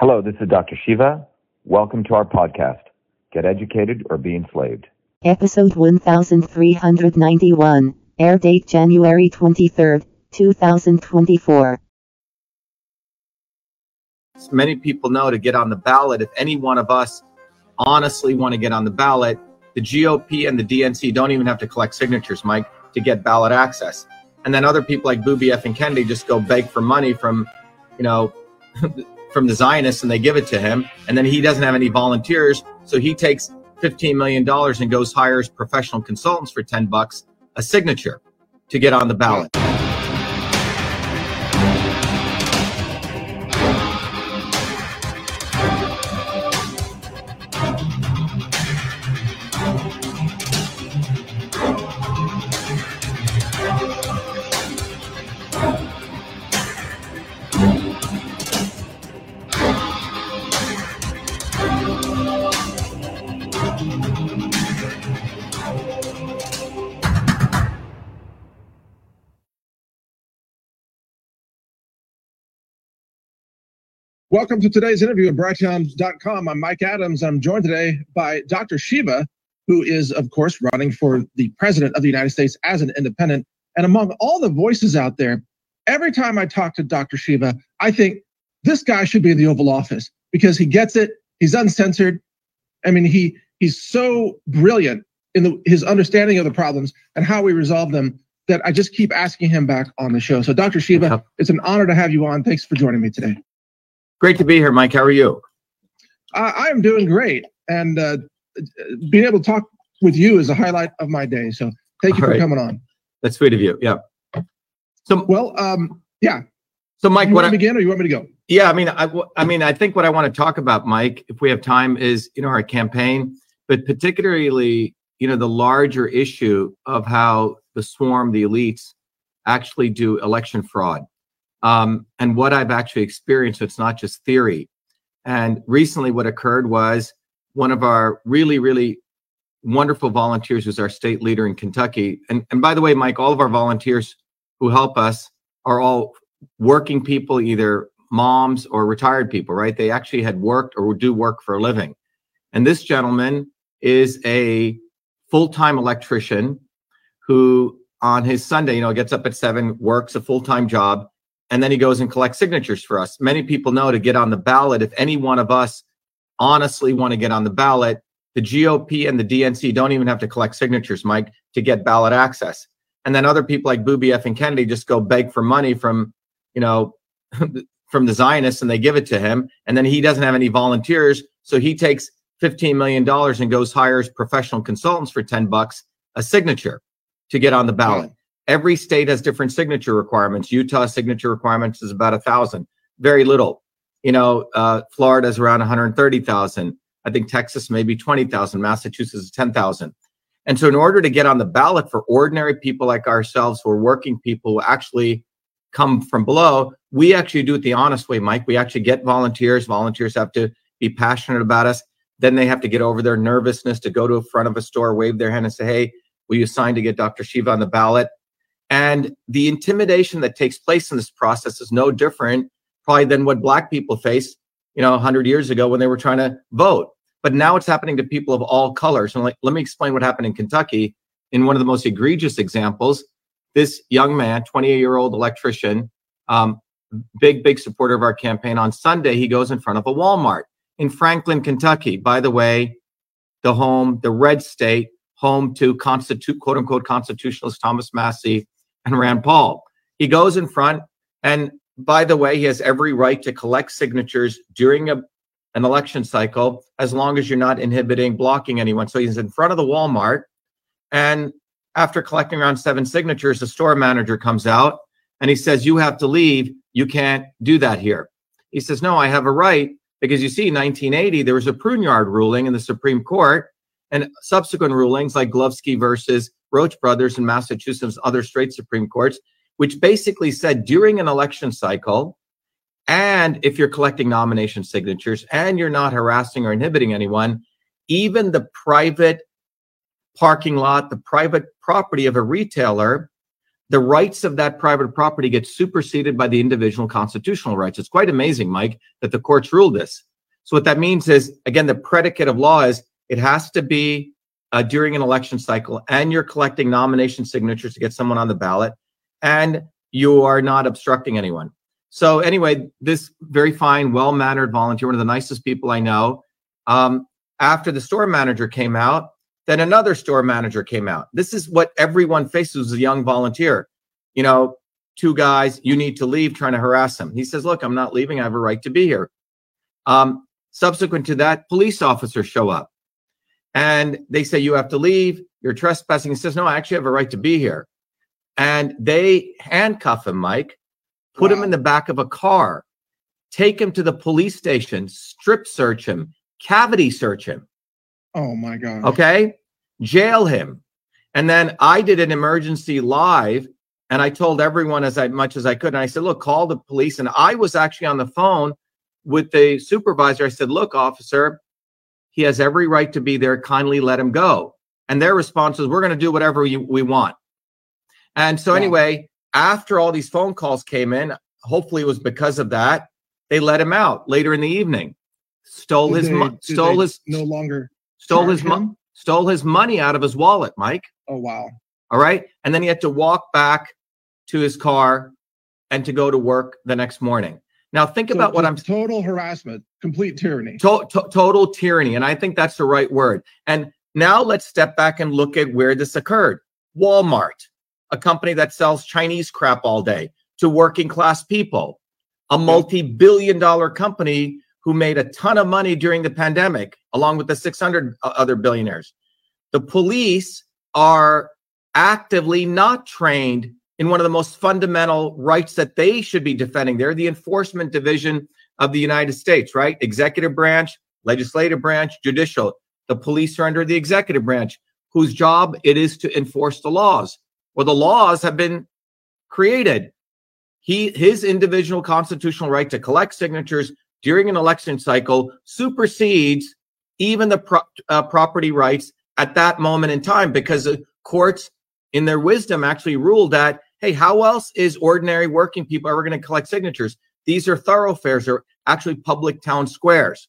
Hello, this is Dr. Shiva. Welcome to our podcast, Get Educated or Be Enslaved. Episode 1391, air date January 23rd, 2024. Many people know to get on the ballot, if any one of us honestly want to get on the ballot, the GOP and the DNC don't even have to collect signatures, Mike, to get ballot access. And then other people like Booby F and Kennedy just go beg for money from, you know, from the Zionists and they give it to him. And then he doesn't have any volunteers. So he takes $15 million and goes hires professional consultants for 10 bucks a signature to get on the ballot. Welcome to today's interview at Brighteon.com. I'm Mike Adams. I'm joined today by Dr. Shiva, who is, of course, running for the president of the United States as an independent. And among all the voices out there, every time I talk to Dr. Shiva, I think this guy should be in the Oval Office because he gets it. He's uncensored. I mean, he he's so brilliant in the, his understanding of the problems and how we resolve them that I just keep asking him back on the show. So, Dr. Shiva, it's an honor to have you on. Thanks for joining me today. Great to be here, Mike. How are you? Uh, I am doing great, and uh, being able to talk with you is a highlight of my day. So thank you All for right. coming on. That's sweet of you. Yeah. So well, um, yeah. So Mike, you what want I, begin, or you want me to go? Yeah, I mean, I, I mean, I think what I want to talk about, Mike, if we have time, is you know our campaign, but particularly you know the larger issue of how the swarm, the elites, actually do election fraud um, and what I've actually experienced. So it's not just theory. And recently, what occurred was one of our really, really wonderful volunteers was our state leader in Kentucky. And, and by the way, Mike, all of our volunteers who help us are all working people, either moms or retired people, right? They actually had worked or do work for a living. And this gentleman is a full time electrician who, on his Sunday, you know, gets up at seven, works a full time job, and then he goes and collects signatures for us. Many people know to get on the ballot, if any one of us honestly want to get on the ballot, the GOP and the DNC don't even have to collect signatures, Mike, to get ballot access. And then other people like Booby F and Kennedy just go beg for money from, you know, from the Zionists and they give it to him. And then he doesn't have any volunteers. So he takes $15 million and goes hires professional consultants for 10 bucks a signature to get on the ballot. Every state has different signature requirements. Utah signature requirements is about a thousand, very little. You know, uh, Florida is around 130,000. I think Texas maybe 20,000. Massachusetts is 10,000. And so, in order to get on the ballot for ordinary people like ourselves, who are working people who actually come from below, we actually do it the honest way, Mike. We actually get volunteers. Volunteers have to be passionate about us. Then they have to get over their nervousness to go to the front of a store, wave their hand, and say, "Hey, will you sign to get Dr. Shiva on the ballot?" And the intimidation that takes place in this process is no different, probably, than what Black people faced, you know, 100 years ago when they were trying to vote. But now it's happening to people of all colors. And like, let me explain what happened in Kentucky. In one of the most egregious examples, this young man, 28 year old electrician, um, big, big supporter of our campaign. On Sunday, he goes in front of a Walmart in Franklin, Kentucky. By the way, the home, the red state, home to constitute, quote unquote, constitutionalist Thomas Massie and Rand Paul. He goes in front, and by the way, he has every right to collect signatures during a, an election cycle as long as you're not inhibiting, blocking anyone. So he's in front of the Walmart, and after collecting around seven signatures, the store manager comes out and he says, You have to leave. You can't do that here. He says, No, I have a right because you see, 1980, there was a Pruneyard ruling in the Supreme Court and subsequent rulings like Glovsky versus Roche Brothers in Massachusetts, other straight Supreme Courts, which basically said during an election cycle, and if you're collecting nomination signatures and you're not harassing or inhibiting anyone, even the private parking lot, the private property of a retailer, the rights of that private property get superseded by the individual constitutional rights. It's quite amazing, Mike, that the courts ruled this. So what that means is, again, the predicate of law is it has to be uh, during an election cycle, and you're collecting nomination signatures to get someone on the ballot, and you are not obstructing anyone. So anyway, this very fine, well-mannered volunteer, one of the nicest people I know. Um, after the store manager came out, then another store manager came out. This is what everyone faces as a young volunteer. You know, two guys, you need to leave, trying to harass him. He says, Look, I'm not leaving. I have a right to be here. Um, subsequent to that, police officers show up and they say, You have to leave. You're trespassing. He says, No, I actually have a right to be here. And they handcuff him, Mike, put wow. him in the back of a car, take him to the police station, strip search him, cavity search him. Oh my God. Okay. Jail him. And then I did an emergency live and I told everyone as I, much as I could. And I said, look, call the police. And I was actually on the phone with the supervisor. I said, look, officer, he has every right to be there. Kindly let him go. And their response is, we're going to do whatever we, we want. And so, anyway, after all these phone calls came in, hopefully it was because of that, they let him out later in the evening. Stole did his, they, stole his, no longer stole his money stole his money out of his wallet, Mike. Oh wow. All right. And then he had to walk back to his car and to go to work the next morning. Now think so about what I'm total harassment, complete tyranny. To, to, total tyranny. And I think that's the right word. And now let's step back and look at where this occurred. Walmart, a company that sells Chinese crap all day to working class people, a multi billion dollar company who made a ton of money during the pandemic, along with the 600 uh, other billionaires. The police are actively not trained in one of the most fundamental rights that they should be defending. They're the enforcement division of the United States, right? Executive branch, legislative branch, judicial. The police are under the executive branch, whose job it is to enforce the laws. Well, the laws have been created. He his individual constitutional right to collect signatures during an election cycle supersedes even the pro- uh, property rights at that moment in time because the courts in their wisdom actually ruled that hey how else is ordinary working people ever going to collect signatures these are thoroughfares they're actually public town squares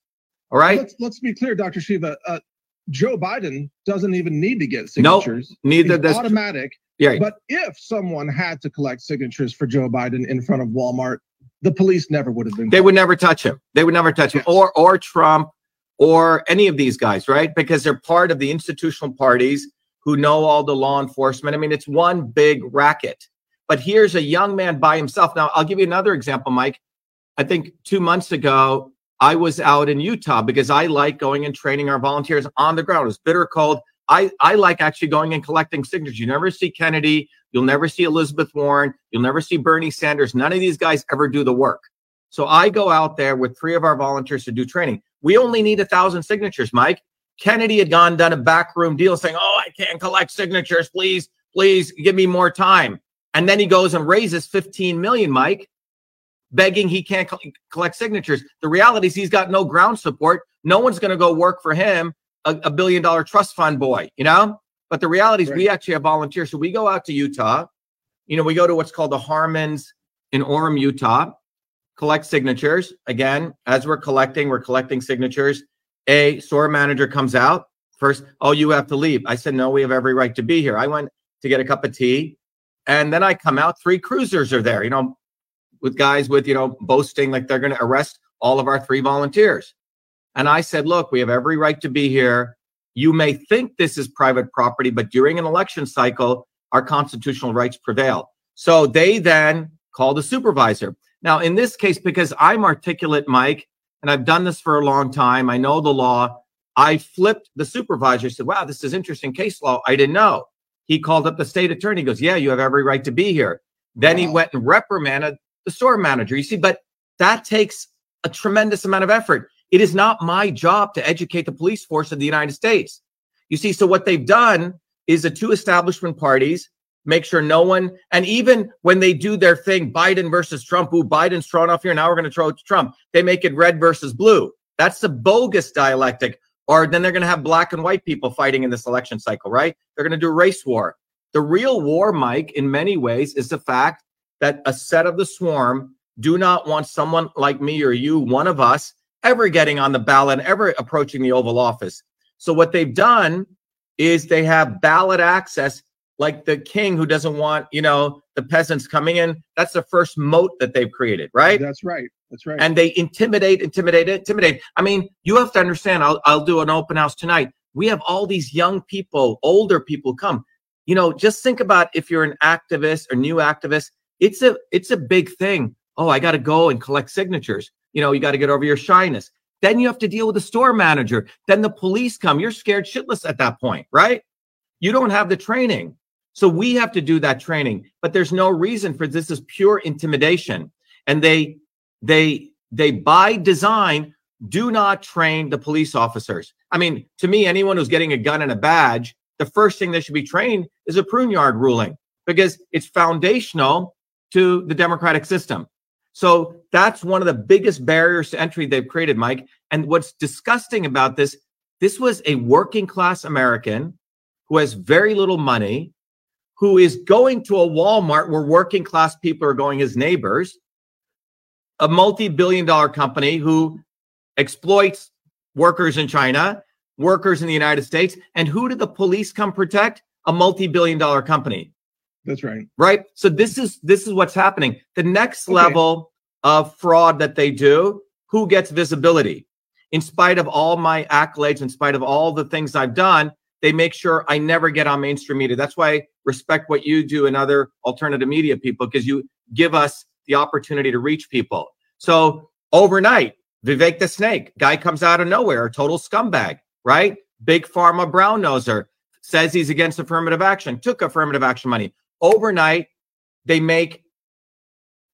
all right let's, let's be clear dr shiva uh, joe biden doesn't even need to get signatures nope, neither does automatic yeah. But if someone had to collect signatures for Joe Biden in front of Walmart, the police never would have been. They would never touch him. They would never touch yes. him, or or Trump, or any of these guys, right? Because they're part of the institutional parties who know all the law enforcement. I mean, it's one big racket. But here's a young man by himself. Now, I'll give you another example, Mike. I think two months ago, I was out in Utah because I like going and training our volunteers on the ground. It was bitter cold. I, I like actually going and collecting signatures. You never see Kennedy. You'll never see Elizabeth Warren. You'll never see Bernie Sanders. None of these guys ever do the work. So I go out there with three of our volunteers to do training. We only need a thousand signatures, Mike. Kennedy had gone done a backroom deal saying, "Oh, I can't collect signatures. Please, please give me more time." And then he goes and raises 15 million, Mike, begging he can't co- collect signatures. The reality is he's got no ground support. No one's going to go work for him, a, a billion dollar trust fund boy, you know? But the reality is, right. we actually have volunteers. So we go out to Utah. You know, we go to what's called the Harmons in Orem, Utah, collect signatures. Again, as we're collecting, we're collecting signatures. A store manager comes out first. Oh, you have to leave. I said, no, we have every right to be here. I went to get a cup of tea. And then I come out, three cruisers are there, you know, with guys with, you know, boasting like they're going to arrest all of our three volunteers. And I said, look, we have every right to be here. You may think this is private property, but during an election cycle, our constitutional rights prevail. So they then call the supervisor. Now, in this case, because I'm articulate, Mike, and I've done this for a long time, I know the law. I flipped the supervisor, said, Wow, this is interesting case law. I didn't know. He called up the state attorney, He goes, Yeah, you have every right to be here. Then wow. he went and reprimanded the store manager. You see, but that takes a tremendous amount of effort. It is not my job to educate the police force of the United States. You see, so what they've done is the two establishment parties make sure no one, and even when they do their thing, Biden versus Trump, ooh, Biden's thrown off here. Now we're going to throw it to Trump. They make it red versus blue. That's the bogus dialectic. Or then they're going to have black and white people fighting in this election cycle, right? They're going to do race war. The real war, Mike, in many ways, is the fact that a set of the swarm do not want someone like me or you, one of us, ever getting on the ballot, ever approaching the Oval Office. So what they've done is they have ballot access like the king who doesn't want, you know, the peasants coming in. That's the first moat that they've created, right? That's right. That's right. And they intimidate, intimidate, intimidate. I mean, you have to understand, I'll, I'll do an open house tonight. We have all these young people, older people come. You know, just think about if you're an activist or new activist, it's a it's a big thing. Oh, I got to go and collect signatures. You know, you got to get over your shyness. Then you have to deal with the store manager. Then the police come. You're scared shitless at that point, right? You don't have the training. So we have to do that training, but there's no reason for this is pure intimidation. And they they they by design do not train the police officers. I mean, to me, anyone who's getting a gun and a badge, the first thing they should be trained is a Pruneyard ruling because it's foundational to the democratic system. So that's one of the biggest barriers to entry they've created, Mike. And what's disgusting about this, this was a working class American who has very little money, who is going to a Walmart where working class people are going as neighbors, a multi billion dollar company who exploits workers in China, workers in the United States. And who did the police come protect? A multi billion dollar company. That's right. Right. So this is this is what's happening. The next okay. level of fraud that they do, who gets visibility? In spite of all my accolades, in spite of all the things I've done, they make sure I never get on mainstream media. That's why I respect what you do and other alternative media people because you give us the opportunity to reach people. So overnight, Vivek the Snake, guy comes out of nowhere, a total scumbag, right? Big pharma brown noser says he's against affirmative action, took affirmative action money. Overnight, they make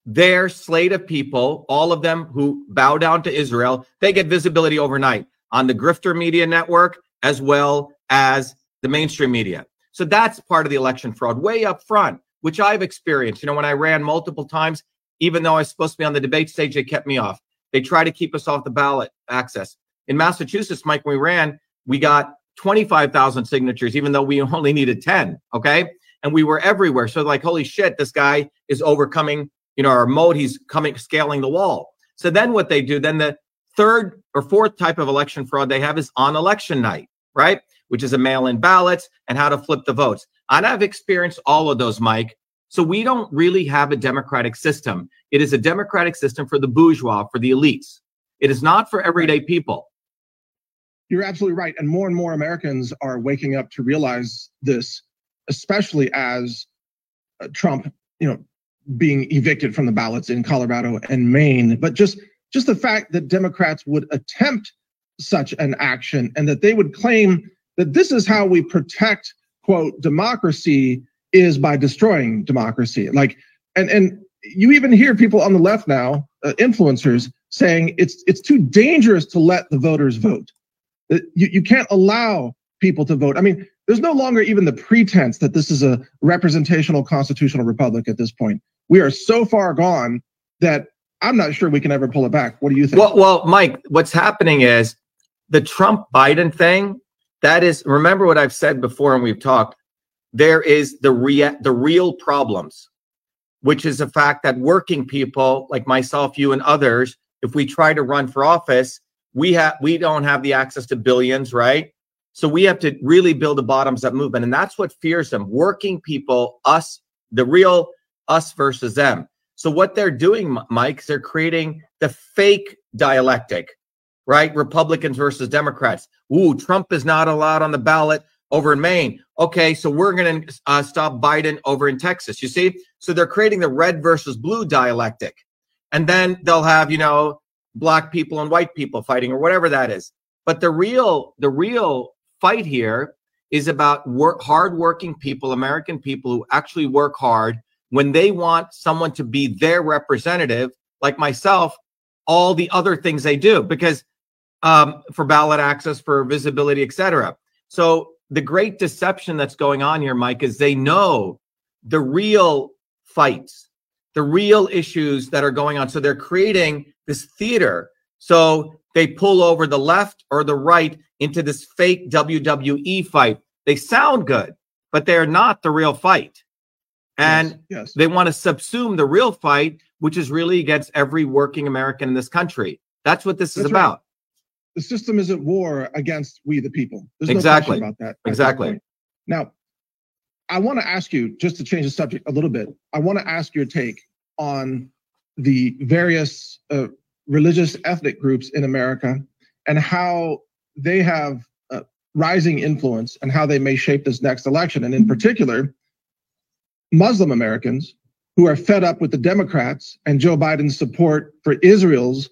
their slate of people, all of them who bow down to Israel, they get visibility overnight on the Grifter Media Network as well as the mainstream media. So that's part of the election fraud way up front, which I've experienced. You know, when I ran multiple times, even though I was supposed to be on the debate stage, they kept me off. They try to keep us off the ballot access. In Massachusetts, Mike, we ran, we got 25,000 signatures, even though we only needed 10. Okay. And we were everywhere. So, like, holy shit, this guy is overcoming, you know, our mode. He's coming, scaling the wall. So then what they do, then the third or fourth type of election fraud they have is on election night, right? Which is a mail in ballots and how to flip the votes. And I've experienced all of those, Mike. So we don't really have a democratic system. It is a democratic system for the bourgeois, for the elites. It is not for everyday people. You're absolutely right. And more and more Americans are waking up to realize this, especially as uh, Trump, you know, being evicted from the ballots in Colorado and Maine. But just just the fact that Democrats would attempt such an action and that they would claim that this is how we protect quote democracy is by destroying democracy. Like, and and you even hear people on the left now, uh, influencers, saying it's it's too dangerous to let the voters vote. Uh, you you can't allow people to vote. I mean, there's no longer even the pretense that this is a representational constitutional republic at this point. We are so far gone that I'm not sure we can ever pull it back. What do you think? Well, well, Mike, what's happening is the Trump Biden thing. That is, remember what I've said before, and we've talked there is the rea- the real problems, which is the fact that working people like myself, you, and others, if we try to run for office, we have we don't have the access to billions, right? So we have to really build a bottoms up movement, and that's what fears them. Working people, us, the real us versus them. So what they're doing, Mike, they're creating the fake dialectic, right? Republicans versus Democrats. Ooh, Trump is not allowed on the ballot over in Maine. Okay, so we're going to uh, stop Biden over in Texas. You see? So they're creating the red versus blue dialectic. And then they'll have, you know, black people and white people fighting or whatever that is. But the real the real fight here is about work hardworking people, American people who actually work hard when they want someone to be their representative, like myself, all the other things they do because um, for ballot access, for visibility, etc. So the great deception that's going on here, Mike, is they know the real fights, the real issues that are going on. So they're creating this theater. So they pull over the left or the right into this fake WWE fight. They sound good, but they're not the real fight. And yes, yes. they want to subsume the real fight, which is really against every working American in this country. That's what this is right. about. The system is at war against we the people. There's Exactly. no question about that. at that Exactly. Now, I want to ask you just to change the subject a little bit. I want to ask your take on the various uh, religious ethnic groups in America and how they have uh, rising influence and how they may shape this next election. And in particular, Muslim Americans who are fed up with the Democrats and Joe Biden's support for Israel's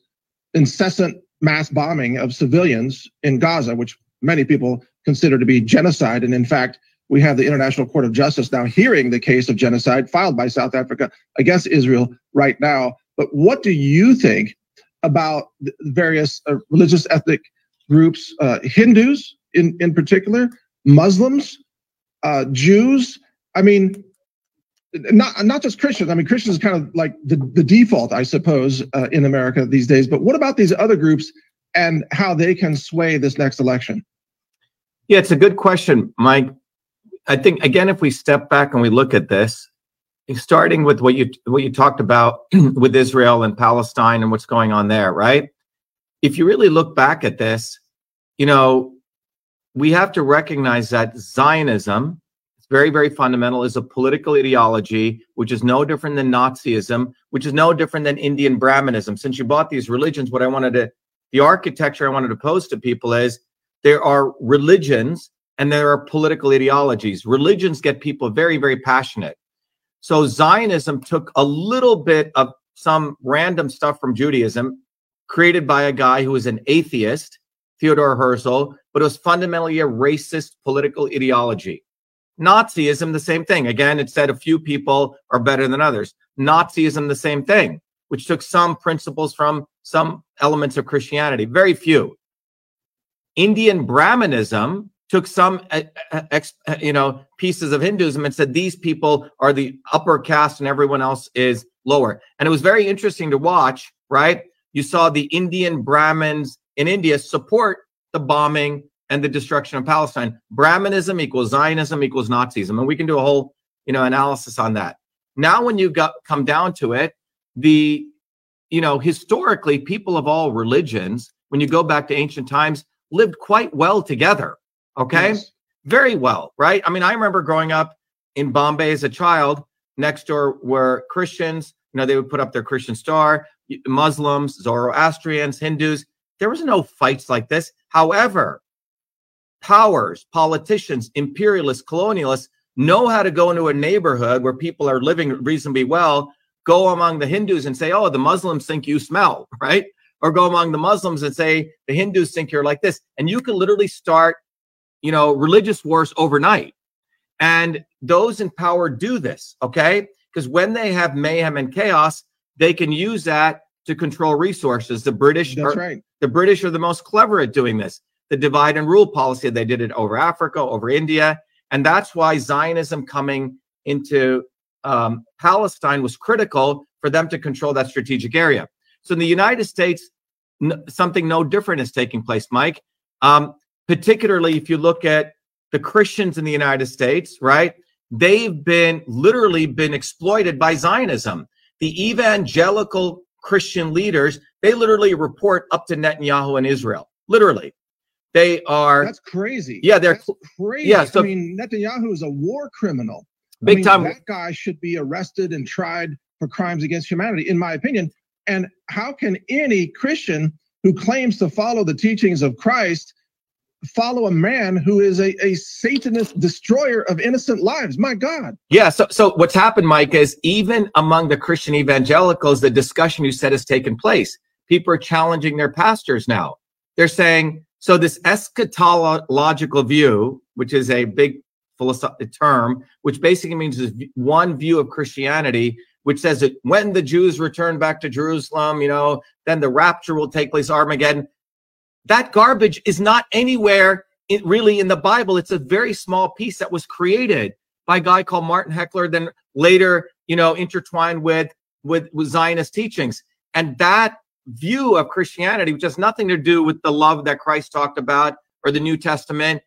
incessant mass bombing of civilians in Gaza, which many people consider to be genocide. And in fact, we have the International Court of Justice now hearing the case of genocide filed by South Africa against Israel right now. But what do you think about various uh, religious ethnic groups, uh, Hindus in, in particular, Muslims, uh, Jews? I mean, not not just Christians. I mean, Christians is kind of like the, the default, I suppose, uh, in America these days. But what about these other groups and how they can sway this next election? Yeah, it's a good question, Mike. I think again, if we step back and we look at this, starting with what you what you talked about with Israel and Palestine and what's going on there, right? If you really look back at this, you know, we have to recognize that Zionism, it's very, very fundamental, is a political ideology, which is no different than Nazism, which is no different than Indian Brahmanism. Since you bought these religions, what I wanted to, the architecture I wanted to pose to people is there are religions and there are political ideologies. Religions get people very, very passionate. So Zionism took a little bit of some random stuff from Judaism, created by a guy who was an atheist, Theodore Herzl, but it was fundamentally a racist political ideology. Nazism, the same thing. Again, it said a few people are better than others. Nazism, the same thing, which took some principles from some elements of Christianity, very few. Indian Brahmanism took some, uh, uh, uh, you know, pieces of Hinduism and said these people are the upper caste and everyone else is lower. And it was very interesting to watch. Right, you saw the Indian Brahmins in India support the bombing and the destruction of Palestine. Brahmanism equals Zionism equals Nazism, and we can do a whole, you know, analysis on that. Now, when you got come down to it, the, you know, historically, people of all religions, when you go back to ancient times, lived quite well together. Okay. Yes. Very well. Right. I mean, I remember growing up in Bombay as a child. Next door were Christians. You know, they would put up their Christian star, Muslims, Zoroastrians, Hindus. There was no fights like this. However, powers, politicians, imperialists, colonialists know how to go into a neighborhood where people are living reasonably well, go among the Hindus and say, oh, the Muslims think you smell, right? Or go among the Muslims and say, the Hindus think you're like this. And you can literally start, you know, religious wars overnight. And those in power do this, okay? Because when they have mayhem and chaos, they can use that to control resources. The British That's are, right. the British are the most clever at doing this. The divide and rule policy, they did it over Africa, over India. And that's why Zionism coming into um, Palestine was critical for them to control that strategic area. So in the United States, n- something no different is taking place, Mike. Um, particularly if you look at the Christians in the United States, right? They've been literally been exploited by Zionism. The evangelical Christian leaders, they literally report up to Netanyahu and Israel. Literally. They are That's crazy. Yeah, they're That's crazy. yeah, so- I mean, Netanyahu is a war criminal. I big mean, time. That guy should be arrested and tried for crimes against humanity, in my opinion. And how can any Christian who claims to follow the teachings of Christ follow a man who is a, a Satanist destroyer of innocent lives? My God. Yeah. So, so what's happened, Mike, is even among the Christian evangelicals, the discussion you said has taken place. People are challenging their pastors now. They're saying, so this eschatological view, which is a big philosophical term, which basically means is one view of Christianity, which says that when the Jews return back to Jerusalem, you know, then the rapture will take place, Armageddon. That garbage is not anywhere in, really in the Bible. It's a very small piece that was created by a guy called Martin Heckler, then later, you know, intertwined with, with, with Zionist teachings. And that view of Christianity, which has nothing to do with the love that Christ talked about or the New Testament,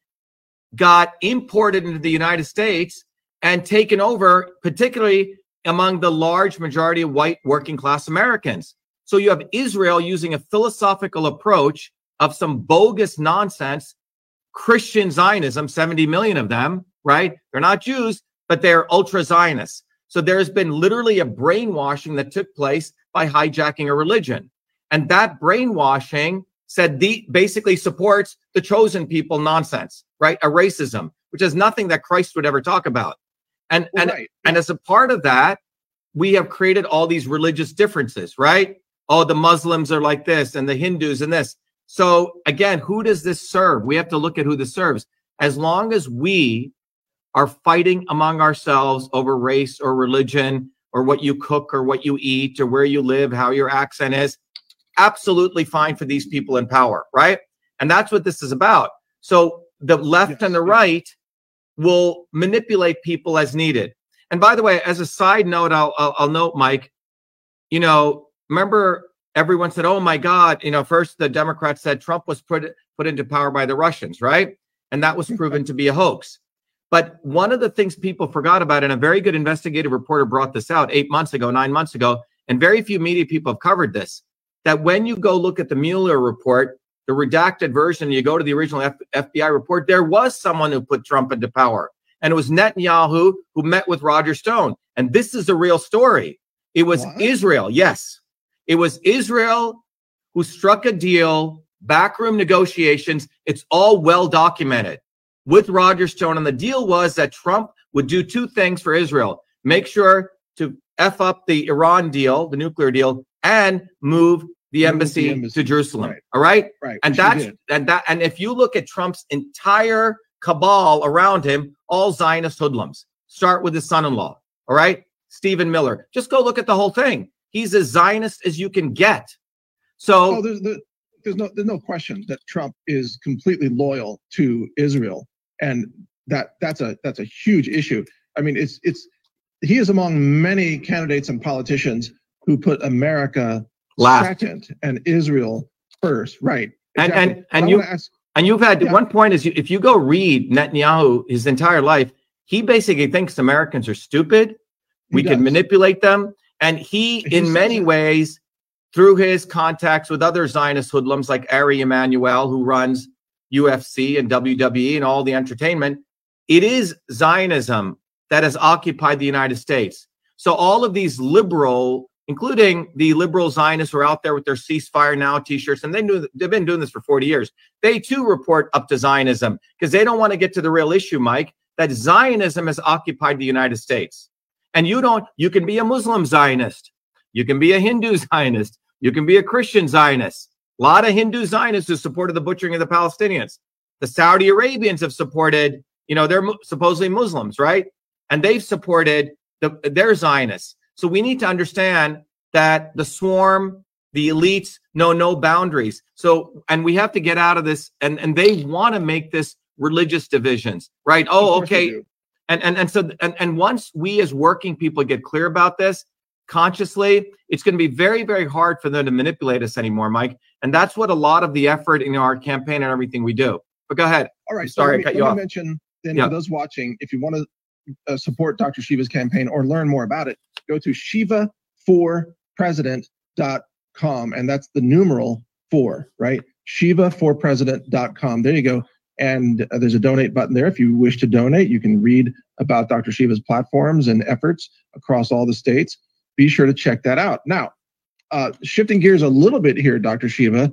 got imported into the United States and taken over, particularly among the large majority of white working class Americans. So you have Israel using a philosophical approach of some bogus nonsense, Christian Zionism, 70 million of them, right? They're not Jews, but they're ultra Zionists. So there's been literally a brainwashing that took place by hijacking a religion. And that brainwashing said the basically supports the chosen people nonsense, right? A racism, which is nothing that Christ would ever talk about. And well, and right. and as a part of that, we have created all these religious differences, right? Oh, the Muslims are like this and the Hindus and this. So again, who does this serve? We have to look at who this serves. As long as we are fighting among ourselves over race or religion or what you cook or what you eat or where you live, how your accent is, absolutely fine for these people in power, right? And that's what this is about. So the left yes. and the right will manipulate people as needed. And by the way, as a side note, I'll, I'll, I'll note, Mike, you know, remember everyone said, "Oh my God!" You know, first the Democrats said Trump was put put into power by the Russians, right? And that was proven to be a hoax. But one of the things people forgot about, and a very good investigative reporter brought this out eight months ago, nine months ago, and very few media people have covered this. That when you go look at the Mueller report, the redacted version, you go to the original F- FBI report, there was someone who put Trump into power. And it was Netanyahu who met with Roger Stone. And this is the real story. It was what? Israel. Yes. It was Israel who struck a deal, backroom negotiations. It's all well documented with Roger Stone. And the deal was that Trump would do two things for Israel make sure to F up the Iran deal, the nuclear deal, and move the embassy, the embassy. to Jerusalem. Right. All right. Right. And that's and that and if you look at Trump's entire cabal around him, all Zionist hoodlums. Start with his son-in-law. All right. Stephen Miller. Just go look at the whole thing. He's as Zionist as you can get. So oh, there's, there's no there's no question that Trump is completely loyal to Israel, and that that's a that's a huge issue. I mean, it's it's he is among many candidates and politicians who put America Last. second and Israel first. Right. Exactly. And and and you ask, and you've had yeah. one point is you, if you go read Netanyahu his entire life, he basically thinks Americans are stupid. We can manipulate them. And he, he in many that. ways, through his contacts with other Zionist hoodlums like Ari Emanuel, who runs UFC and WWE and all the entertainment, it is Zionism that has occupied the United States. So all of these liberal, including the liberal Zionists who are out there with their ceasefire now t-shirts, and they knew they've been doing this for 40 years. They too report up to Zionism because they don't want to get to the real issue, Mike, that Zionism has occupied the United States. And you don't, you can be a Muslim Zionist, you can be a Hindu Zionist, you can be a Christian Zionist. A lot of Hindu Zionists who supported the butchering of the Palestinians. The Saudi Arabians have supported, you know, they're supposedly Muslims, right? And they've supported the, their Zionists. So we need to understand that the swarm, the elites know no boundaries. So, and we have to get out of this. And, and they want to make this religious divisions, right? Oh, okay. And, and, and so, and, and once we as working people get clear about this consciously, it's going to be very, very hard for them to manipulate us anymore, Mike. And that's what a lot of the effort in our campaign and everything we do. But go ahead. All right. Sorry, so let me, I cut you off. mention then yeah. for those watching, if you want to uh, support Dr. Shiva's campaign or learn more about it, go to shiva4president.com. And that's the numeral four, right? Shiva4president.com. There you go. And uh, there's a donate button there. If you wish to donate, you can read about Dr. Shiva's platforms and efforts across all the states. Be sure to check that out. Now, uh, shifting gears a little bit here, Dr. Shiva,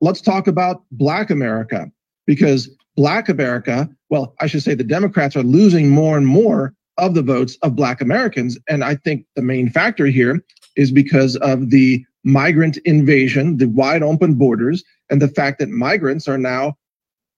let's talk about Black America because Black America, well, I should say the Democrats are losing more and more of the votes of Black Americans. And I think the main factor here is because of the migrant invasion, the wide open borders, and the fact that migrants are now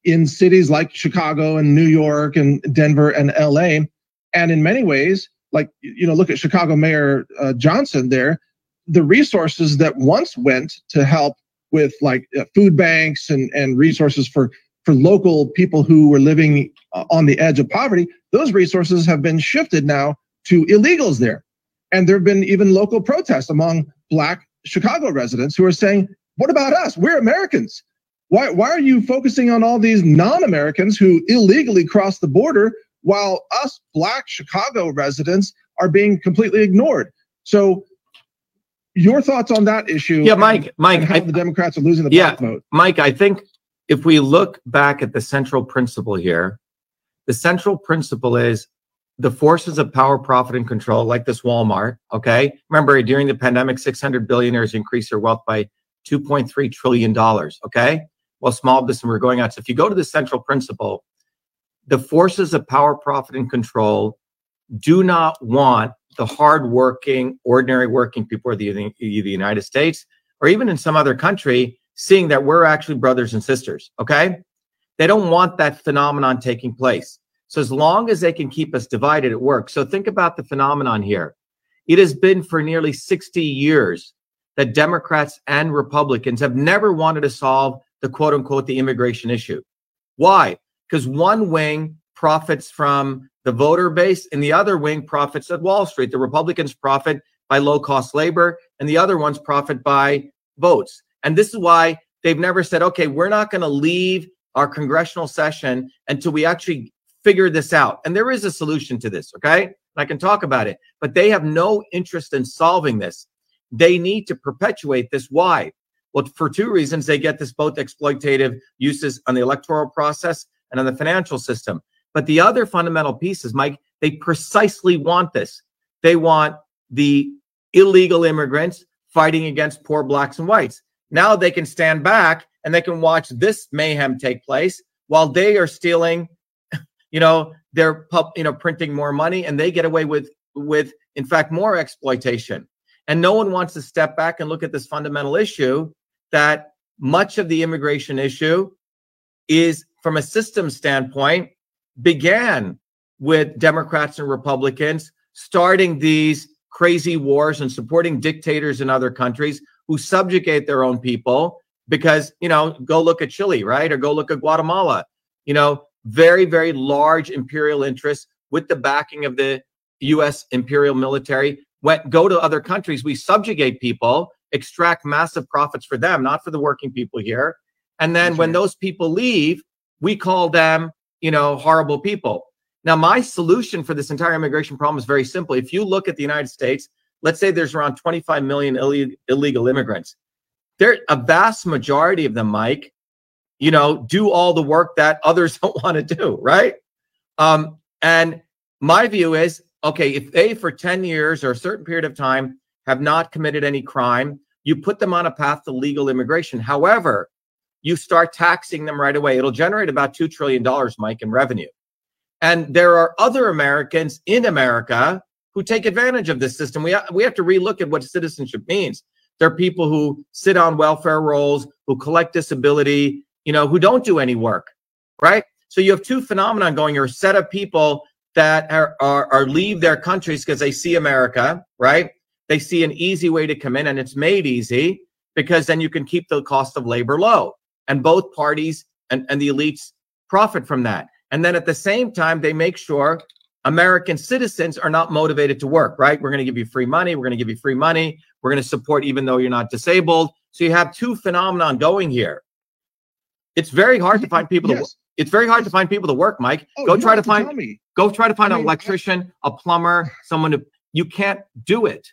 in cities like Chicago and New York and Denver and LA. And in many ways, like, you know, look at Chicago Mayor uh, Johnson there, the resources that once went to help with like uh, food banks and, and resources for for local people who were living uh, on the edge of poverty, those resources have been shifted now to illegals there. And there have been even local protests among Black Chicago residents who are saying, What about us? We're Americans. Why, why are you focusing on all these non Americans who illegally cross the border while us black Chicago residents are being completely ignored? So, your thoughts on that issue? Yeah, and- Mike, Mike, and how I- the Democrats are losing the Yeah. black vote. Mike, I think if we look back at the central principle here, the central principle is the forces of power, profit, and control, like this Walmart. Okay. Remember, during the pandemic, 600 billionaires increased their wealth by $2.3 trillion. Okay. While small business were going out. So if you go to the central principle, the forces of power, profit, and control do not want the hardworking, ordinary working people of the, the United States or even in some other country seeing that we're actually brothers and sisters. Okay. They don't want that phenomenon taking place. So as long as they can keep us divided, it works. So think about the phenomenon here. It has been for nearly 60 years that Democrats and Republicans have never wanted to solve the quote unquote the immigration issue. Why? Because one wing profits from the voter base and the other wing profits at Wall Street. The Republicans profit by low cost labor and the other ones profit by votes. And this is why they've never said, okay, we're not going to leave our congressional session until we actually figure this out. And there is a solution to this, okay? I can talk about it, but they have no interest in solving this. They need to perpetuate this. Why? Well, for two reasons. They get this both exploitative uses on the electoral process and on the financial system. But the other fundamental piece is, Mike, they precisely want this. They want the illegal immigrants fighting against poor blacks and whites. Now they can stand back and they can watch this mayhem take place while they are stealing, you know, they're you know, printing more money and they get away with with in fact more exploitation. And no one wants to step back and look at this fundamental issue that much of the immigration issue is from a system standpoint began with Democrats and Republicans starting these crazy wars and supporting dictators in other countries who subjugate their own people because you know go look at chile right? Or go look at guatemala. You know very very large imperial interests with the backing of the us imperial military went go to other countries. We subjugate people extract massive profits for them not for the working people here. And then when those people leave we call them you know horrible people. Now my solution for this entire immigration problem is very simple. If you look at the united states let's say there's around 25 million Ill- illegal immigrants. There a vast majority of them mike you know do all the work that others don't want to do right? Um and my view is okay if they for 10 years or a certain period of time have not committed any crime you put them on a path to legal immigration. However you start taxing them right away. It'll generate about 2 trillion dollars mike in revenue. And there are other americans in america who take advantage of this system. We, ha- we have to relook at what citizenship means. There are people who sit on welfare rolls who collect disability you know who don't do any work right? So you have two phenomena going. You're a set of people that are, are, are leave their countries because they see america right? They see an easy way to come in and it's made easy because then you can keep the cost of labor low and both parties and, and the elites profit from that. And then at the same time they make sure american citizens are not motivated to work right we're going to give you free money we're going to give you free money we're going to support even though you're not disabled so you have two phenomenon going here it's very hard to find people to, Yes. it's very hard to find people to work mike Oh, go try to find go try to find I an mean, I- electrician a plumber someone to you can't do it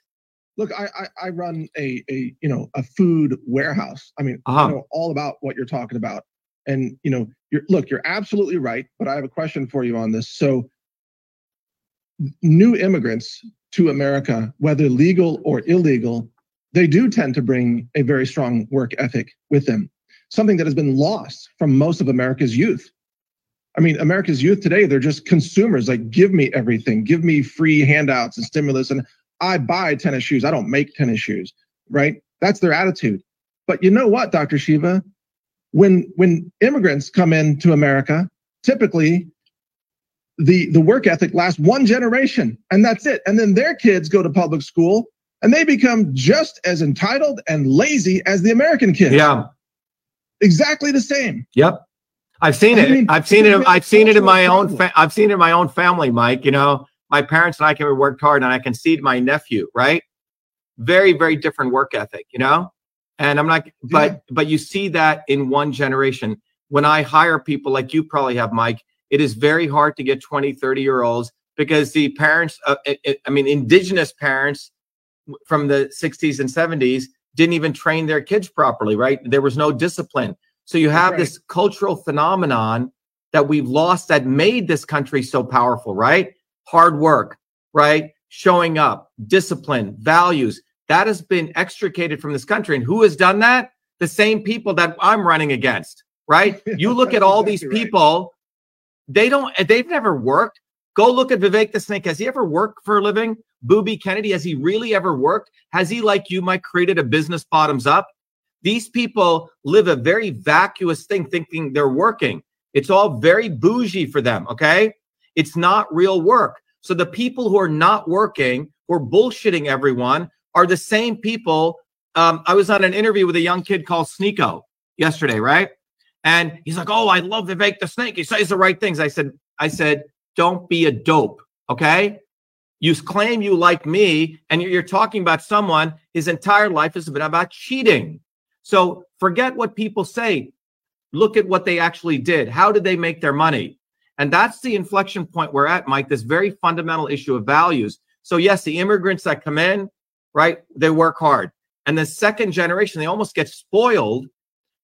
Look, I, I I run a a you know a food warehouse. I mean, Uh-huh. I know all about what you're talking about. And you know, you're look, you're absolutely right. But I have a question for you on this. So, new immigrants to America, whether legal or illegal, they do tend to bring a very strong work ethic with them. Something that has been lost from most of America's youth. I mean, America's youth today, they're just consumers. Like, give me everything, give me free handouts and stimulus. And I buy tennis shoes. I don't make tennis shoes, right? That's their attitude. But you know what, Dr. Shiva? When when immigrants come into America, typically the the work ethic lasts one generation and that's it. And then their kids go to public school and they become just as entitled and lazy as the American kids. yeah Exactly the same. Yep. I've seen I it. mean, I've seen it. I've seen it in my cultural own. problem. Fa- I've seen it in my own family, Mike. You know, my parents and I can worked hard, and I can see my nephew. Right. Very, very different work ethic. You know. And I'm not, but but you see that in one generation. When I hire people like you probably have, Mike, it is very hard to get 20, 30 year olds because the parents, uh, it, it, I mean, indigenous parents from the 60s and 70s didn't even train their kids properly, right? There was no discipline. So you have right. this cultural phenomenon that we've lost that made this country so powerful, right? Hard work, right? Showing up, discipline, values. That has been extricated from this country. And who has done that? The same people that I'm running against, right? You look at all exactly these people. They don't, they've never worked. Go look at Vivek the Snake. Has he ever worked for a living? Booby Kennedy, has he really ever worked? Has he, like you, Mike, created a business bottoms up? These people live a very vacuous thing, thinking they're working. It's all very bougie for them. Okay. It's not real work. So the people who are not working, are bullshitting everyone, are the same people. Um, I was on an interview with a young kid called Sneako yesterday, right? And he's like, "Oh, I love Vivek the Snake. He says the right things." I said, "I said, don't be a dope, okay? You claim you like me, and you're, talking about someone his entire life has been about cheating. So forget what people say. Look at what they actually did. How did they make their money? And that's the inflection point we're at, Mike. This very fundamental issue of values. So yes, the immigrants that come in, right? They work hard. And the second generation, they almost get spoiled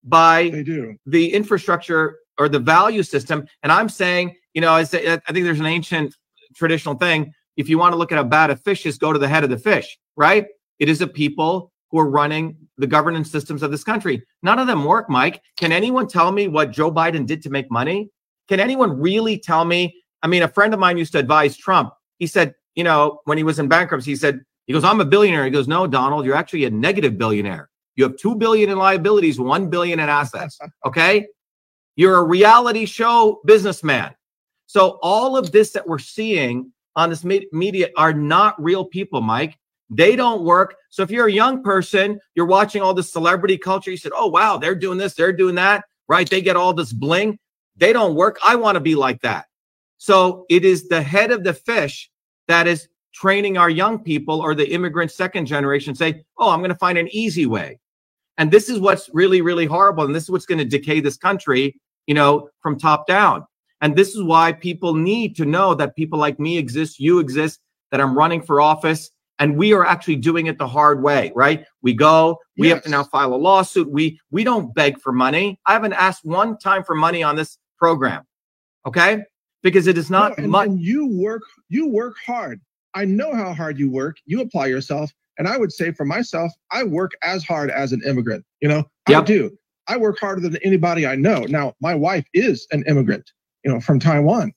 by the infrastructure or the value system. And I'm saying, you know, I, say, I think there's an ancient traditional thing. If you want to look at how bad a fish is, go to the head of the fish, right? It is a people who are running the governance systems of this country. None of them work, Mike. Can anyone tell me what Joe Biden did to make money? Can anyone really tell me? I mean, a friend of mine used to advise Trump. He said, you know, when he was in bankruptcy, he said, he goes, I'm a billionaire. He goes, no, Donald, you're actually a negative billionaire. You have two billion in liabilities, one billion in assets. Okay. You're a reality show businessman. So all of this that we're seeing on this media are not real people, Mike. They don't work. So if you're a young person, you're watching all this celebrity culture, you said, "Oh wow, they're doing this, they're doing that." Right? They get all this bling. They don't work. I want to be like that. So it is the head of the fish that is training our young people or the immigrant second generation say, "Oh, I'm going to find an easy way." And this is what's really really horrible and this is what's going to decay this country, you know, from top down. And this is why people need to know that people like me exist, you exist, that I'm running for office. And we are actually doing it the hard way, right? We go, we yes. have to now file a lawsuit. We we don't beg for money. I haven't asked one time for money on this program. Okay? Because it is not no, and, much. And you work, you work hard. I know how hard you work. You apply yourself. And I would say for myself, I work as hard as an immigrant. You know, yep. I do. I work harder than anybody I know. Now, my wife is an immigrant you know, from Taiwan.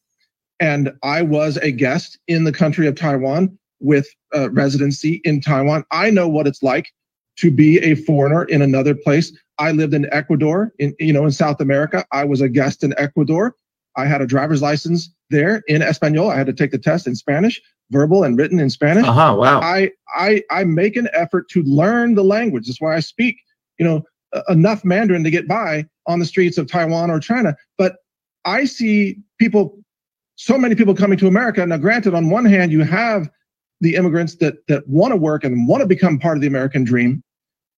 And I was a guest in the country of Taiwan with a residency in Taiwan. I know what it's like to be a foreigner in another place. I lived in Ecuador, in you know, in South America. I was a guest in Ecuador. I had a driver's license there in Espanol. I had to take the test in Spanish, verbal and written in Spanish. Uh-huh, wow. I I I make an effort to learn the language. That's why I speak, you know, enough Mandarin to get by on the streets of Taiwan or China. But I see people, so many people coming to America. Now, granted, on one hand, you have the immigrants that that want to work and want to become part of the American dream.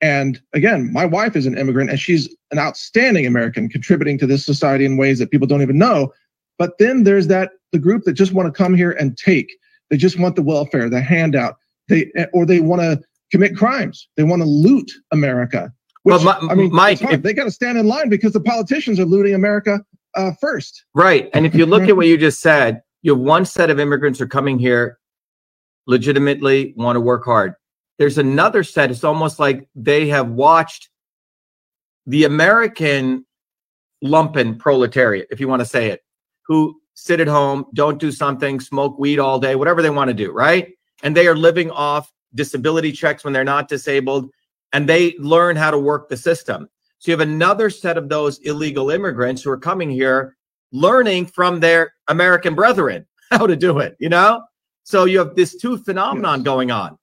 And again, my wife is an immigrant and she's an outstanding American, contributing to this society in ways that people don't even know. But then there's that the group that just want to come here and take. They just want the welfare, the handout. They or they want to commit crimes. They want to loot America. Which, well, my, I mean, Mike, if, they got to stand in line because the politicians are looting America uh, first. Right. And if you look at what you just said, you have one set of immigrants are coming here legitimately, want to work hard. There's another set. It's almost like they have watched the American lumpen proletariat, if you want to say it, who sit at home, don't do something, smoke weed all day, whatever they want to do, right? And they are living off disability checks when they're not disabled, and they learn how to work the system. So you have another set of those illegal immigrants who are coming here learning from their American brethren how to do it, you know? So you have this two phenomenon yes. going on.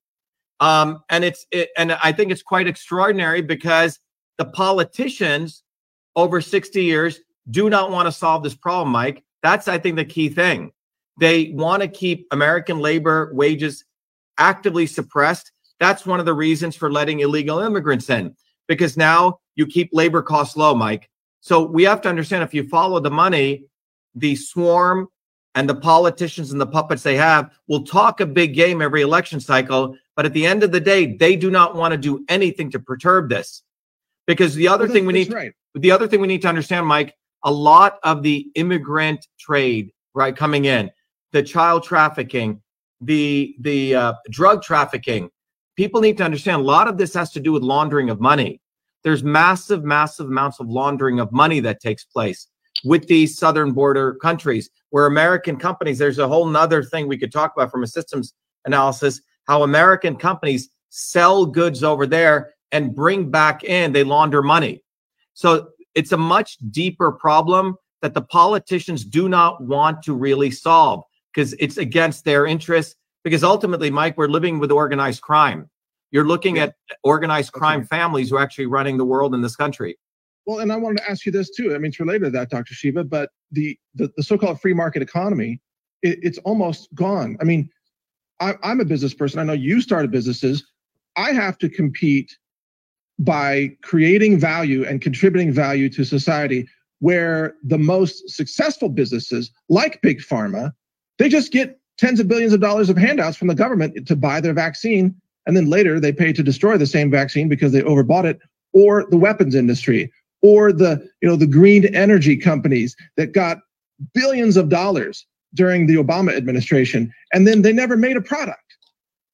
Um, and it's it, and I think it's quite extraordinary because the politicians over 60 years do not want to solve this problem, Mike. That's I think the key thing. They want to keep American labor wages actively suppressed. That's one of the reasons for letting illegal immigrants in because now you keep labor costs low, Mike. So we have to understand if you follow the money, the swarm and the politicians and the puppets they have will talk a big game every election cycle. But at the end of the day, they do not want to do anything to perturb this. Because the other Well, thing we need right. the other thing we need to understand, Mike, a lot of the immigrant trade, right, coming in, the child trafficking, the the uh, drug trafficking, people need to understand a lot of this has to do with laundering of money. There's massive, massive amounts of laundering of money that takes place with these southern border countries where American companies, there's a whole nother thing we could talk about from a systems analysis, how American companies sell goods over there and bring back in, they launder money. So it's a much deeper problem that the politicians do not want to really solve because it's against their interests. Because ultimately, Mike, we're living with organized crime. You're looking Yeah. at organized crime right. families who are actually running the world in this country. Well, and I wanted to ask you this too. I mean, it's related to that, Dr. Shiva, but the the, the so-called free market economy, it, it's almost gone. I mean, I, I'm a business person. I know you started businesses. I have to compete by creating value and contributing value to society. Where the most successful businesses, like Big Pharma, they just get tens of billions of dollars of handouts from the government to buy their vaccine, and then later they pay to destroy the same vaccine because they overbought it. Or the weapons industry, or the you know the green energy companies that got billions of dollars during the Obama administration, and then they never made a product.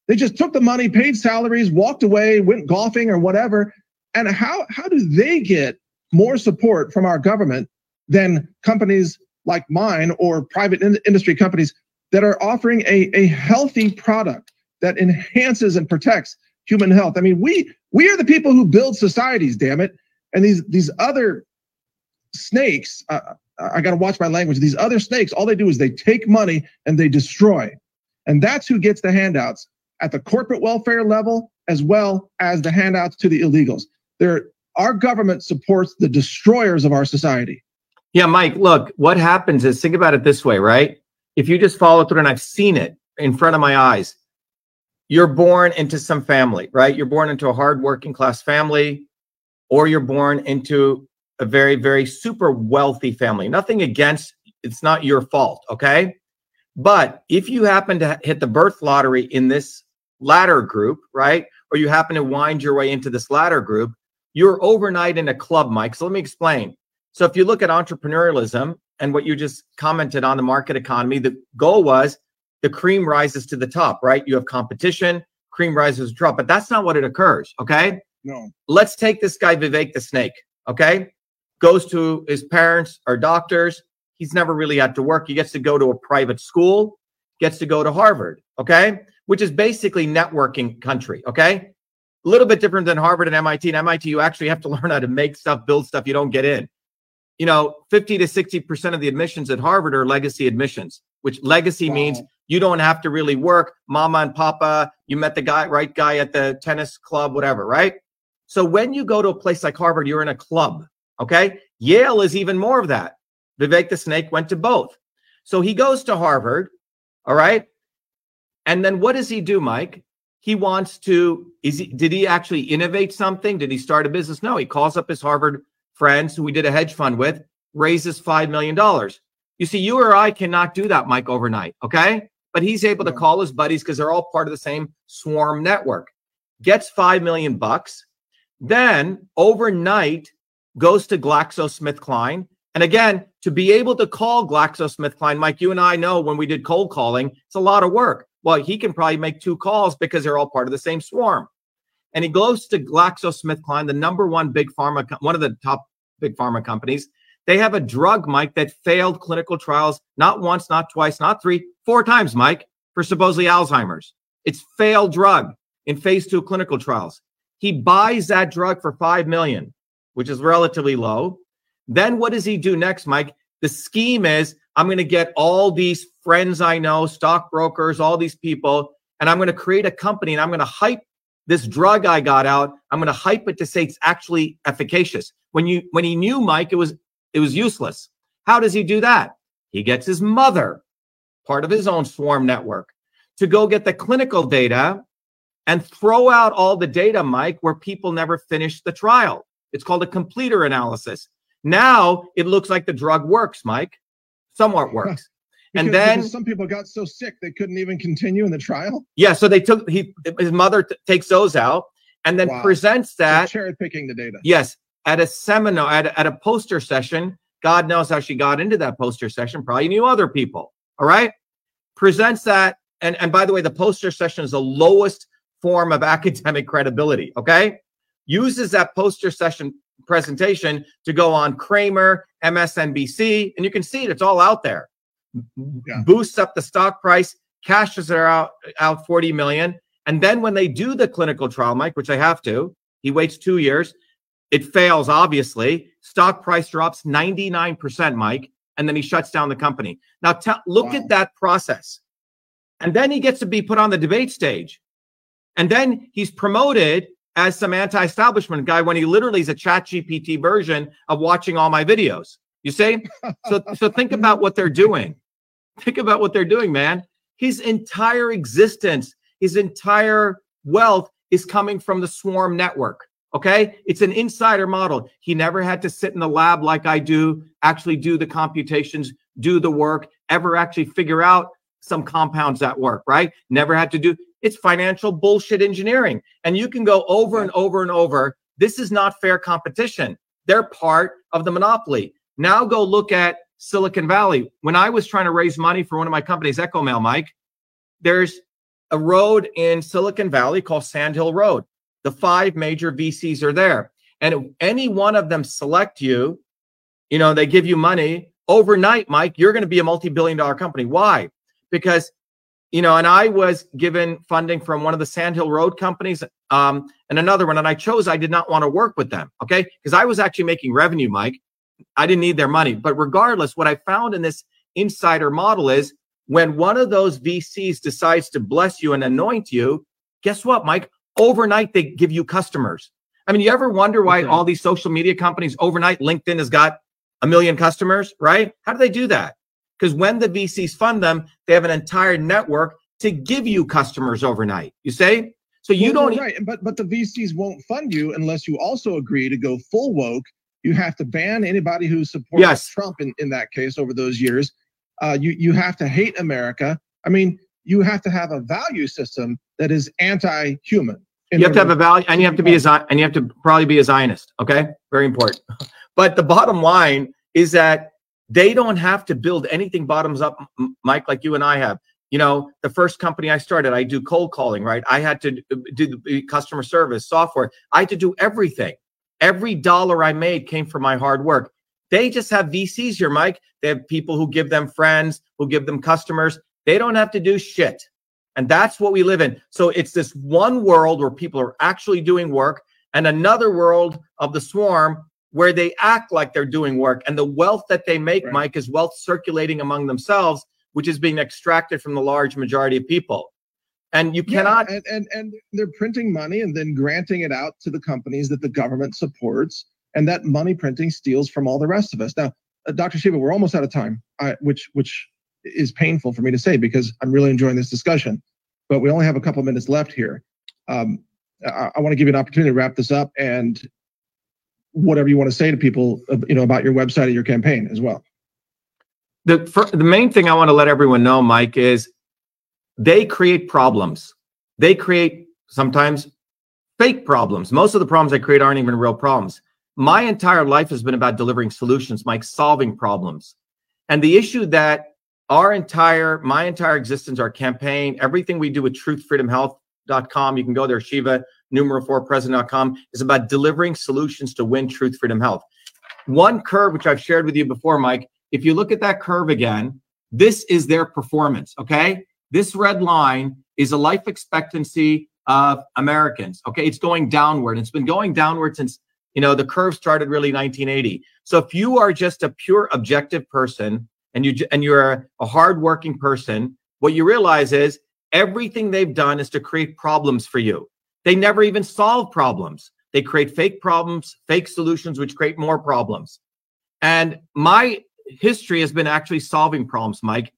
They just took the money, paid salaries, walked away, went golfing or whatever. And how how do they get more support from our government than companies like mine or private in- industry companies that are offering a, a healthy product that enhances and protects human health? I mean, we we are the people who build societies, damn it. And these these other snakes, uh, I got to watch my language. These other snakes, all they do is they take money and they destroy. And that's who gets the handouts at the corporate welfare level as well as the handouts to the illegals. There, our government supports the destroyers of our society. Yeah, Mike, look, what happens is think about it this way, right? If you just follow through, and I've seen it in front of my eyes, you're born into some family, right? You're born into a hard working class family, or you're born into a very, very super wealthy family. Nothing against, it's not your fault, okay? But if you happen to hit the birth lottery in this latter group, right? Or you happen to wind your way into this ladder group, you're overnight in a club, Mike. So let me explain. So if you look at entrepreneurialism and what you just commented on the market economy, the goal was the cream rises to the top, right? You have competition, cream rises to the top, but that's not what it occurs. Okay. No. Let's take this guy, Vivek the snake. Okay. Goes to his parents or doctors. He's never really had to work. He gets to go to a private school, gets to go to Harvard. Okay. Which is basically networking country. Okay. A little bit different than Harvard and MIT. And MIT, you actually have to learn how to make stuff, build stuff. You don't get in. You know, 50 to 60% of the admissions at Harvard are legacy admissions, which legacy means you don't have to really work. Mama and papa, you met the guy, right guy at the tennis club, whatever, right? So when you go to a place like Harvard, you're in a club. Okay. Yale is even more of that. Vivek the Snake went to both. So he goes to Harvard. All right. And then what does he do, Mike? He wants to, is he, did he actually innovate something? Did he start a business? No, he calls up his Harvard friends who he did a hedge fund with, raises $5 million. You see, you or I cannot do that, Mike, overnight. Okay. But he's able to call his buddies because they're all part of the same swarm network, gets 5 million bucks, then overnight goes to GlaxoSmithKline. And again, to be able to call GlaxoSmithKline, Mike, you and I know when we did cold calling, it's a lot of work. Well, he can probably make two calls because they're all part of the same swarm. And he goes to GlaxoSmithKline, the number one big pharma, one of the top big pharma companies. They have a drug, Mike, that failed clinical trials not once, not twice, not three, four times, Mike, for supposedly Alzheimer's. It's failed drug in phase two clinical trials. He buys that drug for five million, which is relatively low. Then what does he do next, Mike? The scheme is I'm going to get all these friends I know, stockbrokers, all these people, and I'm going to create a company and I'm going to hype this drug I got out. I'm going to hype it to say it's actually efficacious. When you when he knew Mike, it was it was useless. How does he do that? He gets his mother, part of his own swarm network, to go get the clinical data and throw out all the data, Mike, where people never finished the trial. It's called a completer analysis. Now it looks like the drug works, Mike. Somewhat works. Because, and then some people got so sick they couldn't even continue in the trial. yeah, so they took he his mother t- takes those out and then Wow. presents that cherry picking the data. Yes, at a seminar, at a, at a poster session. God knows how she got into that poster session. Probably knew other people. All right. Presents that. And, and by the way, the poster session is the lowest form of academic credibility. Okay. Uses that poster session presentation to go on Cramer, MSNBC, and you can see it. It's all out there. Yeah. Boosts up the stock price, cashes are out, out 40 million. And then when they do the clinical trial, Mike, which I have to, he waits two years. It fails, obviously. Stock price drops 99%, Mike, and then he shuts down the company. Now, tell look Wow. at that process. And then he gets to be put on the debate stage. And then he's promoted as some anti establishment guy when he literally is a ChatGPT version of watching all my videos. You see? So, so think about what they're doing. Think about what they're doing, man. His entire existence, his entire wealth is coming from the Swarm network. Okay. It's an insider model. He never had to sit in the lab like I do, actually do the computations, do the work, ever actually figure out some compounds that work, right? Never had to do it's financial bullshit engineering. And you can go over and over and over. This is not fair competition. They're part of the monopoly. Now go look at Silicon Valley. When I was trying to raise money for one of my companies, EchoMail, Mike, there's a road in Silicon Valley called Sand Hill Road. The five major VCs are there. And if any one of them select you, you know, they give you money overnight, Mike, you're going to be a multi billion dollar company. Why? Because, you know, and I was given funding from one of the Sand Hill Road companies um, and another one. And I chose I did not want to work with them. Okay. Because I was actually making revenue, Mike. I didn't need their money. But regardless, what I found in this insider model is when one of those VCs decides to bless you and anoint you, guess what, Mike? Overnight, they give you customers. I mean, you ever wonder why Okay. all these social media companies overnight, LinkedIn has got a million customers, right? How do they do that? Because when the VCs fund them, they have an entire network to give you customers overnight. You say? So you Well, don't right, but but the VCs won't fund you unless you also agree to go full woke. You have to ban anybody who supports Yes. Trump in, in that case over those years. Uh, you you have to hate America. I mean, you have to have a value system that is anti-human. you have to have a value and you have to be a Zion- and you have to probably be a Zionist. Okay, very important. But the bottom line is that they don't have to build anything bottoms up, Mike, like you and I have. You know, the first company I started, I do cold calling, right? I had to uh, do the uh, customer service, software. I had to do everything. Every dollar I made came from my hard work. They just have VCs here, Mike. They have people who give them friends, who give them customers. They don't have to do shit. And that's what we live in. So it's this one world where people are actually doing work and another world of the swarm where they act like they're doing work. And the wealth that they make, Right. Mike, is wealth circulating among themselves, which is being extracted from the large majority of people. And you Yeah, cannot, and, and and they're printing money and then granting it out to the companies that the government supports, and that money printing steals from all the rest of us. Now, uh, Dr. Shiva, we're almost out of time, I, which which is painful for me to say because I'm really enjoying this discussion, but we only have a couple minutes left here. Um, I, I want to give you an opportunity to wrap this up and whatever you want to say to people, uh, you know, about your website and your campaign as well. the, the main thing I want to let everyone know, Mike, is they create problems. They create sometimes fake problems. Most of the problems they create aren't even real problems. My entire life has been about delivering solutions, Mike, solving problems. And the issue that our entire, my entire existence, our campaign, everything we do with truthfreedomhealth.com, you can go there, Shiva, numeral four president.com, is about delivering solutions to win truth, freedom, health. One curve, which I've shared with you before, Mike, if you look at that curve again, this is their performance. Okay. This red line is a life expectancy of Americans. Okay. It's going downward. It's been going downward since, you know, the curve started really 1980. So if you are just a pure objective person and you, and you're a hardworking person, what you realize is everything they've done is to create problems for you. They never even solve problems. They create fake problems, fake solutions, which create more problems. And my history has been actually solving problems, Mike,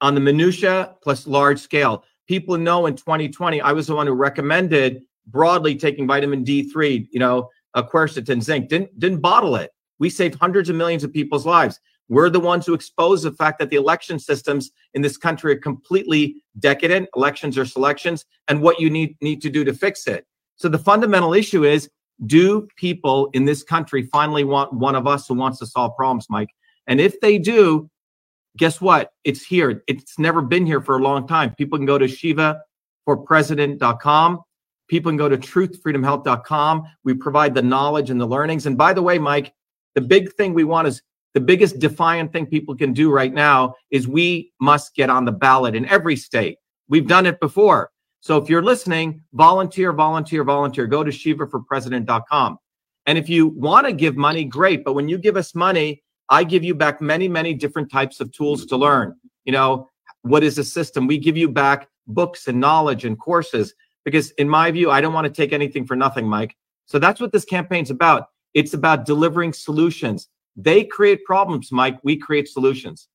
on the minutia plus large scale. people know in 2020, I was the one who recommended broadly taking vitamin D3, you know, quercetin, zinc, didn't, didn't bottle it. We saved hundreds of millions of people's lives. We're the ones who expose the fact that the election systems in this country are completely decadent. Elections are selections, and what you need need to do to fix it. So the fundamental issue is: Do people in this country finally want one of us who wants to solve problems, Mike? And if they do, guess what? It's here. It's never been here for a long time. People can go to shivaforpresident.com. People can go to truthfreedomhealth.com. We provide the knowledge and the learnings. And by the way, Mike, the big thing we want is the biggest defiant thing people can do right now is we must get on the ballot in every state. We've done it before. So if you're listening, volunteer, volunteer, volunteer. Go to shivaforpresident.com. And if you want to give money, great. But when you give us money, I give you back many, many different types of tools to learn. You know, what is a system? We give you back books and knowledge and courses because, in my view, I don't want to take anything for nothing, Mike. So that's what this campaign's about. It's about delivering solutions. They create problems, Mike. We create solutions.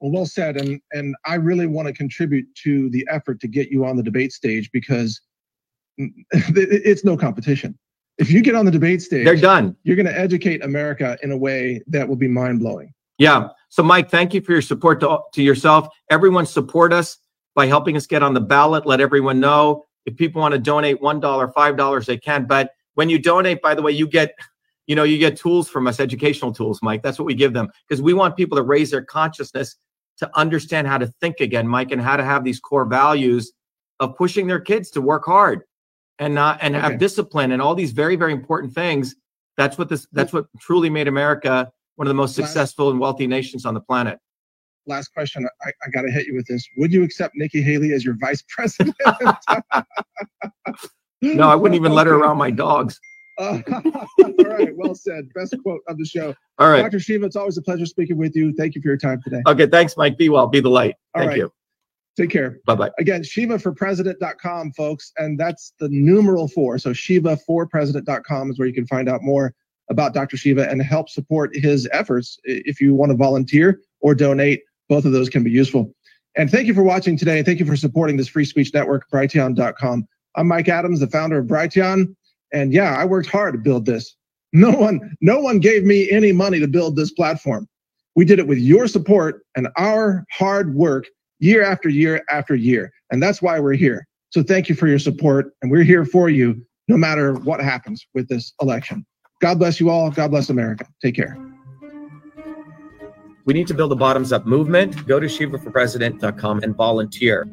Well, well said. And and I really want to contribute to the effort to get you on the debate stage because it's no competition. If you get on the debate stage, they're done. You're going to educate America in a way that will be mind blowing. Yeah. So, Mike, thank you for your support to, to yourself. Everyone support us by helping us get on the ballot. Let everyone know if people want to donate one dollar, five dollars, they can. But when you donate, by the way, you get you know, you get tools from us, educational tools, Mike. That's what we give them because we want people to raise their consciousness to understand how to think again, Mike, and how to have these core values of pushing their kids to work hard and not and okay. have discipline and all these very very important things. That's what this. That's what truly made America one of the most successful and wealthy nations on the planet. Last question. I, I got to hit you with this. Would you accept Nikki Haley as your vice president? no, I wouldn't even let her around my dogs. Uh, all right, well said. Best quote of the show. All right. Dr. Shiva, it's always a pleasure speaking with you. Thank you for your time today. Okay, thanks, Mike. Be well. Be the light. Thank you. Take care. Bye bye. Again, shivaforpresident.com, folks. And that's the numeral four. So shivaforpresident.com is where you can find out more about Dr. Shiva and help support his efforts. If you want to volunteer or donate, both of those can be useful. And thank you for watching today. Thank you for supporting this free speech network, Brighteon.com. I'm Mike Adams, the founder of Brighteon. And yeah, I worked hard to build this. No one, no one gave me any money to build this platform. We did it with your support and our hard work year after year after year. And that's why we're here. So thank you for your support. And we're here for you no matter what happens with this election. God bless you all. God bless America. Take care. We need to build a bottoms up movement. Go to shivaforpresident.com and volunteer.